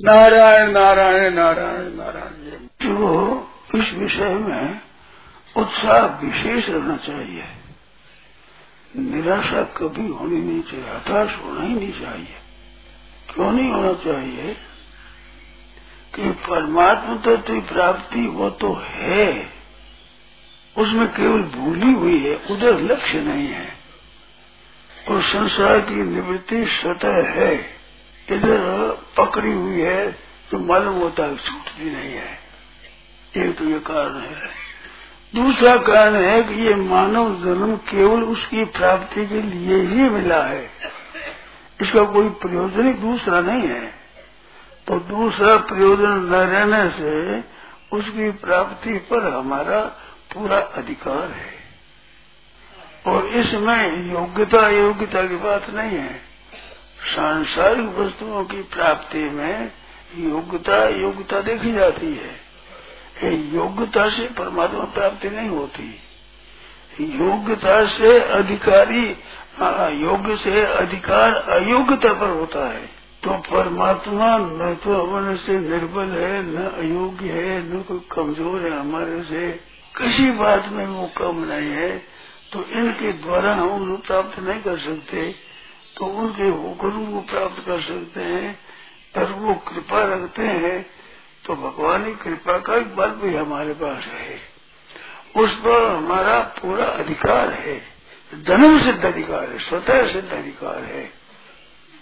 नारायण नारायण नारायण नारायण। जो इस विषय में उत्साह विशेष रहना चाहिए। निराशा कभी होनी नहीं चाहिए, हताश होना ही नहीं चाहिए। क्यों नहीं होना चाहिए? कि परमात्मा तत्व की प्राप्ति वो तो है। उसमें केवल भूली हुई है, उधर लक्ष्य नहीं है। और संसार की निवृत्ति स्वतः है। इधर पकड़ी हुई है तो मालूम होता है छूटती नहीं है। एक तो ये कारण है। दूसरा कारण है कि ये मानव जन्म केवल उसकी प्राप्ति के लिए ही मिला है। इसका कोई प्रयोजन ही दूसरा नहीं है। तो दूसरा प्रयोजन न रहने से उसकी प्राप्ति पर हमारा पूरा अधिकार है। और इसमें योग्यता योग्यता की बात नहीं है। सांसारिक वस्तुओं की प्राप्ति में योग्यता योग्यता देखी जाती है। योग्यता से परमात्मा प्राप्ति नहीं होती। योग्यता से अधिकारी योग्य से अधिकार अयोग्यता पर होता है। तो परमात्मा न तो अपन से निर्बल है, न अयोग्य है, न कोई कमज़ोर है हमारे से। किसी बात में वो कम नहीं है। तो इनके द्वारा हम उन्हें प्राप्त नहीं कर सकते। तो उनके होकर को प्राप्त कर सकते हैं और वो कृपा रखते हैं तो भगवान की कृपा का एक बल भी हमारे पास है। उस पर हमारा पूरा अधिकार है, जन्म सिद्ध अधिकार है, स्वतः सिद्ध अधिकार है।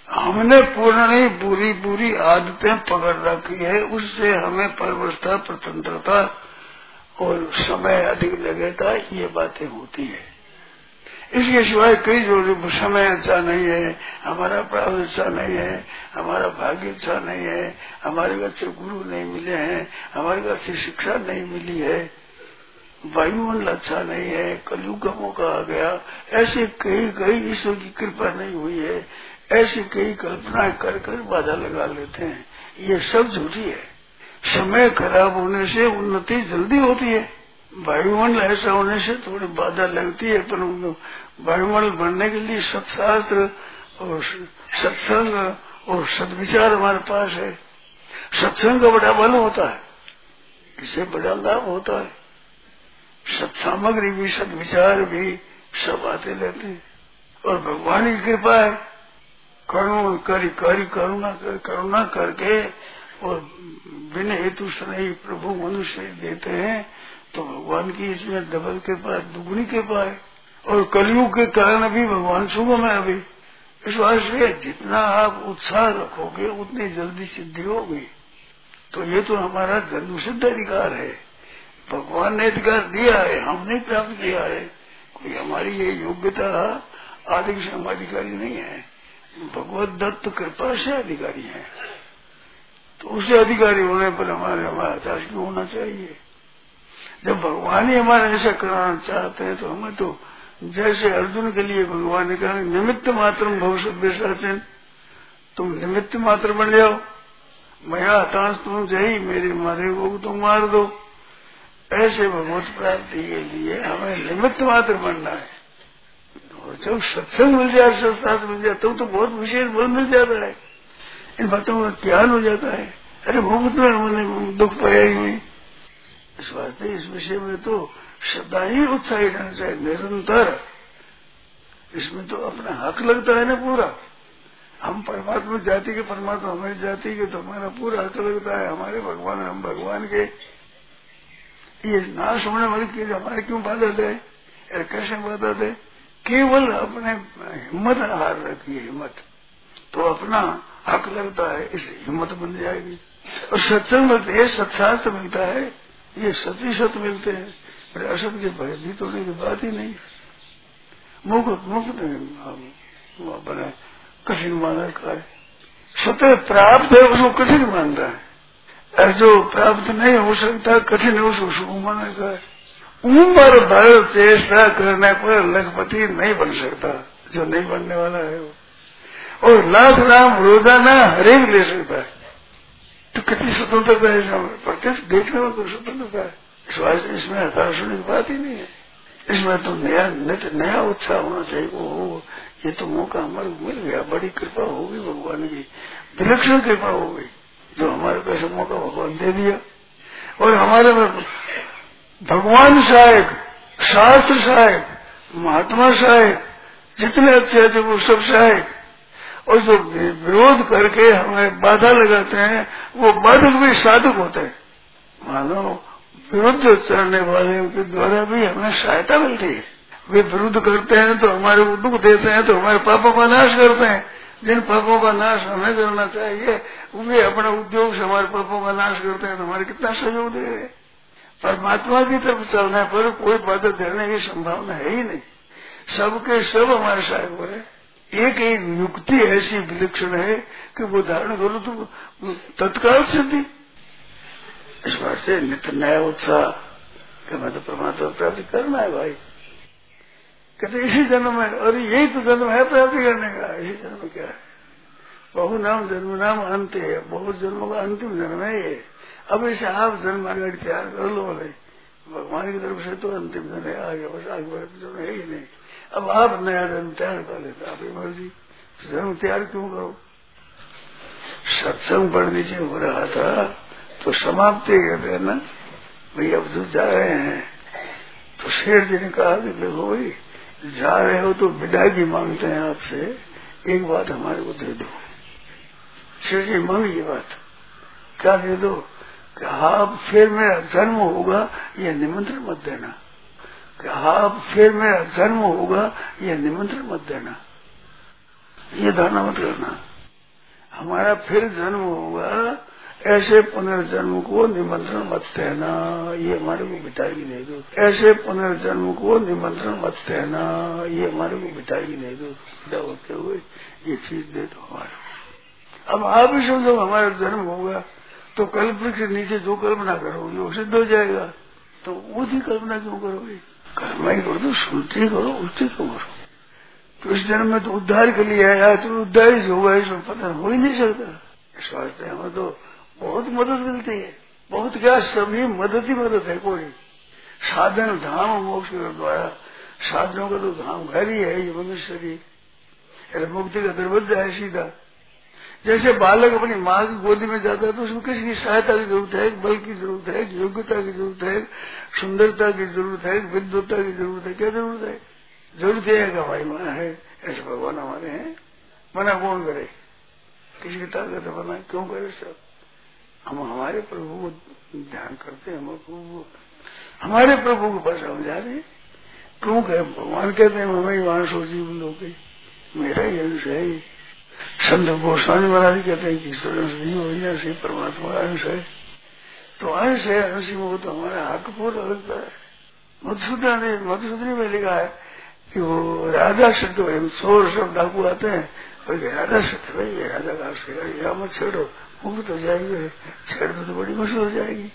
हमने पूर्ण नहीं बुरी पूरी आदतें पकड़ रखी है, उससे हमें परवस्था स्वतंत्रता और समय अधिक लगेगा, ये बातें होती है। इसके सिवाय कई जो समय अच्छा नहीं है, हमारा प्राप्त अच्छा नहीं है, हमारा भाग्य अच्छा नहीं है, हमारे अच्छे गुरु नहीं मिले हैं, हमारे अच्छी शिक्षा नहीं मिली है वायुमंडल अच्छा नहीं है, कलयुग का मौका आ गया। ऐसे कई कई ईश्वर की कृपा नहीं हुई है, ऐसी कई कल्पनाएँ कर कर बाधा लगा लेते हैं। ये सब झूठी है। समय खराब होने से उन्नति जल्दी होती है। वायुमंडल ऐसा होने से थोड़ी बाधा लगती है, पर वायुमंडल बनने के लिए सत्शास्त्र और सत्संग और सदविचार हमारे पास है। सत्संग का बड़ा बल होता है, इससे बड़ा लाभ होता है। सत्सामग्री भी, सदविचार भी, सब आते रहते हैं। और भगवान की कृपा है, करुण करी करी करुणा कर, करुणा करके और बिना हेतु सनई प्रभु मनुष्य देते हैं तो भगवान की इसमें डबल कृपा दुगुनी कृपा है। और कलयुग के कारण अभी भगवान सुगम है अभी। इस वास्ते जितना आप उत्साह रखोगे, उतनी जल्दी सिद्धि होगी। तो ये तो हमारा जन्म सिद्ध अधिकार है। भगवान ने अधिकार दिया है, हमने प्राप्त किया है। कोई हमारी ये योग्यता आदि से हम अधिकारी नहीं है। भगवत दत्त कृपा से अधिकारी है। तो उसे अधिकारी होने पर हमारे, हमारा क्यों होना चाहिए? जब भगवान ही हमारा ऐसा कराना चाहते हैं तो हमें तो जैसे अर्जुन के लिए भगवान ने कहा, निमित्त मात्र भविष्य साचन तुम निमित्त मात्र बन जाओ। मैं हताश, तुम जही मेरे मारे को तुम मार दो। ऐसे भगवत प्राप्ति के लिए हमें निमित्त मात्र बनना है। और जब सत्संग मिल जाए शास्त्र मिल जाए, तब तो बहुत विशेष बल मिल जाता है। इन बातों का ज्ञान हो जाता है। अरे भूत में हमने दुख पाया ही नहीं। इस वास्ते इस विषय में तो श्रद्धा ही उत्साहित रहना चाहिए। निरंतर। इसमें तो अपना हक लगता है ना पूरा। हम परमात्मा जाति के परमात्मा, हमारी जाति के तो हमारा पूरा हक लगता है। हमारे भगवान हम भगवान के। ये नाश होने वाली चीज़ हमारे क्यों बाधा दे कैसे बाधा दे केवल अपने हिम्मत हार रखी है, हिम्मत। तो अपना हक लगता है, इस हिम्मत बन जाएगी। और सत्संग है सत्शास्त्र मिलता है। ये सती सत मिलते हैं। पर असत के भयभीत होने की बात ही नहीं। मुक्त मुक्त अपने कठिन माना का है। सत्य प्राप्त है, उसको कठिन मानता है। और जो प्राप्त नहीं हो सकता, कठिन है, उसको सुख माना है। उम्र भर चेष्टा करने पर लखपति नहीं बन सकता, जो नहीं बनने वाला है वो। और लाख नाम रोज़ाना हरेक ले सकता है। तो कितनी स्वतंत्रता है इसमें प्रत्यक्ष देखने में कोई स्वतंत्रता है? इस इसमें हताश होने की बात ही नहीं है। इसमें तो नया नित, नया उत्साह होना चाहिए वो हो ये तो मौका हमारे मिल गया। बड़ी कृपा होगी भगवान की। विलक्षण कृपा हो गई। जो कैसे मौका भगवान दे दिया। और हमारे में भगवान सहायक, शास्त्र सहायक, महात्मा सहायक, जितने अच्छे अच्छे वो सब सहायक और जो विरोध करके हमें बाधा लगाते हैं, वो बाधक भी साधक होते हैं। मानो, विरुद्ध चलने वाले के द्वारा भी हमें सहायता मिलती है। वे विरुद्ध करते हैं तो हमारे को दुख देते हैं तो हमारे पापों का नाश करते हैं। जिन पापों का नाश हमें करना चाहिए वे अपने उद्योग से हमारे पापों का नाश करते हैं तो हमारे कितना सहयोग दे रहे परमात्मा की तरफ़ चलने पर कोई बाधा देने की संभावना है ही नहीं। सबके सब हमारे सहायक हो रहे एक एक युक्ति ऐसी विलक्षण है कि वो धारण करो तो तत्काल सिद्धि। इस बात से नित्य नया उत्साह कि मैं तो परमात्मा प्राप्ति करना है भाई। कहते इसी जन्म में और यही तो जन्म है प्राप्ति करने का इसी जन्म क्या है? बहु नाम जन्म नाम अंत है बहुत जन्मों का अंतिम जन्म है ये। अब इसे आप जन्म आगे तैयार कर लो भाई। भगवान की तरफ़ से तो अंतिम जन्म है आगे बस आगे जन्म है ही नहीं। अब आप नया जन्म तैयार कर लेते आप मर्ज़ी। जन्म तैयार क्यों करो? सत्संग पढ़ने से हो रहा था तो समाप्ति कहते हैं ना। भाई, अब जो जा रहे हैं तो शेर जी ने कहा कि देखो भाई, जा रहे हो तो विदाई मांगते हैं आपसे। एक बात हमारे को दे दो। शेर जी, मांग ये बात। क्या दे दो? कि आप फिर मेरा जन्म होगा, ये निमंत्रण मत देना। आप फिर मेरा जन्म होगा, ये निमंत्रण मत देना। ये धारणा मत करना। हमारा फिर जन्म होगा, ऐसे पुनर्जन्म को निमंत्रण मत कहना ये हमारे को बिताएगी नहीं दो ऐसे पुनर्जन्म को निमंत्रण मत कहना ये हमारे को बिताएगी नहीं दो होते हुए ये चीज़ दे दो हमारे अब आप ही समझो हमारा जन्म होगा तो कल्प के नीचे जो कल्पना करोगे, वो सिद्ध हो जाएगा। तो वो ही कल्पना क्यों करोगे? कर्म ही करो तो सुनती करो उल्टी क्यों करो? तो इस जन्म में तो उद्धार के लिए आया तो उद्धार ही होगा, इसमें पता हो ही नहीं सकता। इस वास्ते हमें तो बहुत मदद मिलती है। बहुत क्या सभी मदद ही मदद है, कोई। साधन, धाम, मोक्ष के द्वारा। साधनों का तो धाम घर ही है, ये मनुष्य शरीर। मुक्ति का दरवाज़ा है सीधा। जैसे बालक अपनी माँ की गोदी में जाता है तो उसमें किसी की सहायता की ज़रूरत है बल की ज़रूरत है योग्यता की ज़रूरत है सुंदरता की ज़रूरत है विद्वता की ज़रूरत है। क्या ज़रूरत है? ज़रूरत है कि हमारी माँ है, ऐसे भगवान हमारे हैं। मना कौन करे? किसी की ताकत है मना, क्यों करे सब? हम हमारे प्रभु को ध्यान करते हैं, हम प्रभु हमारे प्रभु को बस हम जा रहे क्यों कहे भगवान कहते हैं, हमें वहाँ जीव लोग मेरा ही अंश है संत गोस्वामी महाराज कहते हैं कि अंश नहीं हो या सही परमात्मा अंश है। तो अंश है, अंश वो तो हमारा हक पूरा लगता है। मधुसूदन ने मधुसूदनी में लिखा है कि वो राजा शब्द सोर शब्द डाकू आते हैं। और ये राजा शब्द भाई, ये राजा का मत छेड़ो मुक्त हो जाएँगे। छेड़ दो तो बड़ी मुश्किल हो जाएगी।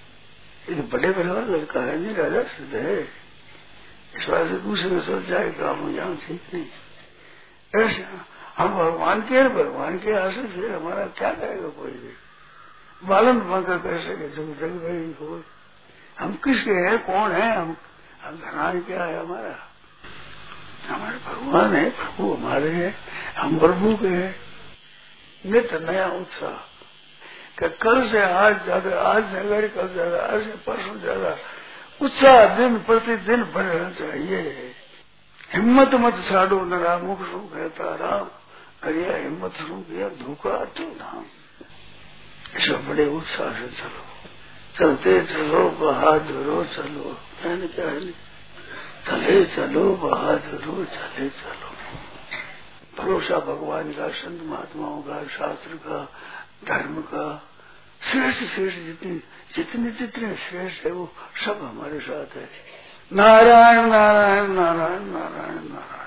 ये बड़े परिवार लड़का है, नहीं राजा सिद्ध है। इस बात से दूसरे में सोच जाए काम यहाँ ठीक नहीं। ऐसे हम भगवान के भगवान के आश्रय से हमारा क्या करेगा कोई भी? बालन बनकर कर सके जग जग भाई हो? हम किसके हैं? कौन है? हम हम घरान क्या है हमारा? हमारे भगवान है, प्रभु हमारे हैं, हम प्रभु के हैं। नित नया उत्साह कि कल से आज ज़्यादा, आज से अगर कल ज़्यादा, आज से परसों ज़्यादा उत्साह दिन प्रतिदिन बढ़ना चाहिए। हिम्मत मत छाड़ो न रामुख सु कहता राम करिया हिम्मत शुरू किया धोखा तो धाम ऐसा बड़े उत्साह से चलो। चलते चलो, बहादुरो चलो। कहने क्या है चले चलो, बहादुरो, चले चलो। भरोसा भगवान का, संत महात्माओं का, शास्त्र का, धर्म का। श्रेष्ठ श्रेष्ठ जितनी, जितने जितने श्रेष्ठ है, वो सब हमारे साथ है। नारायण नारायण नारायण नारायण नारायण।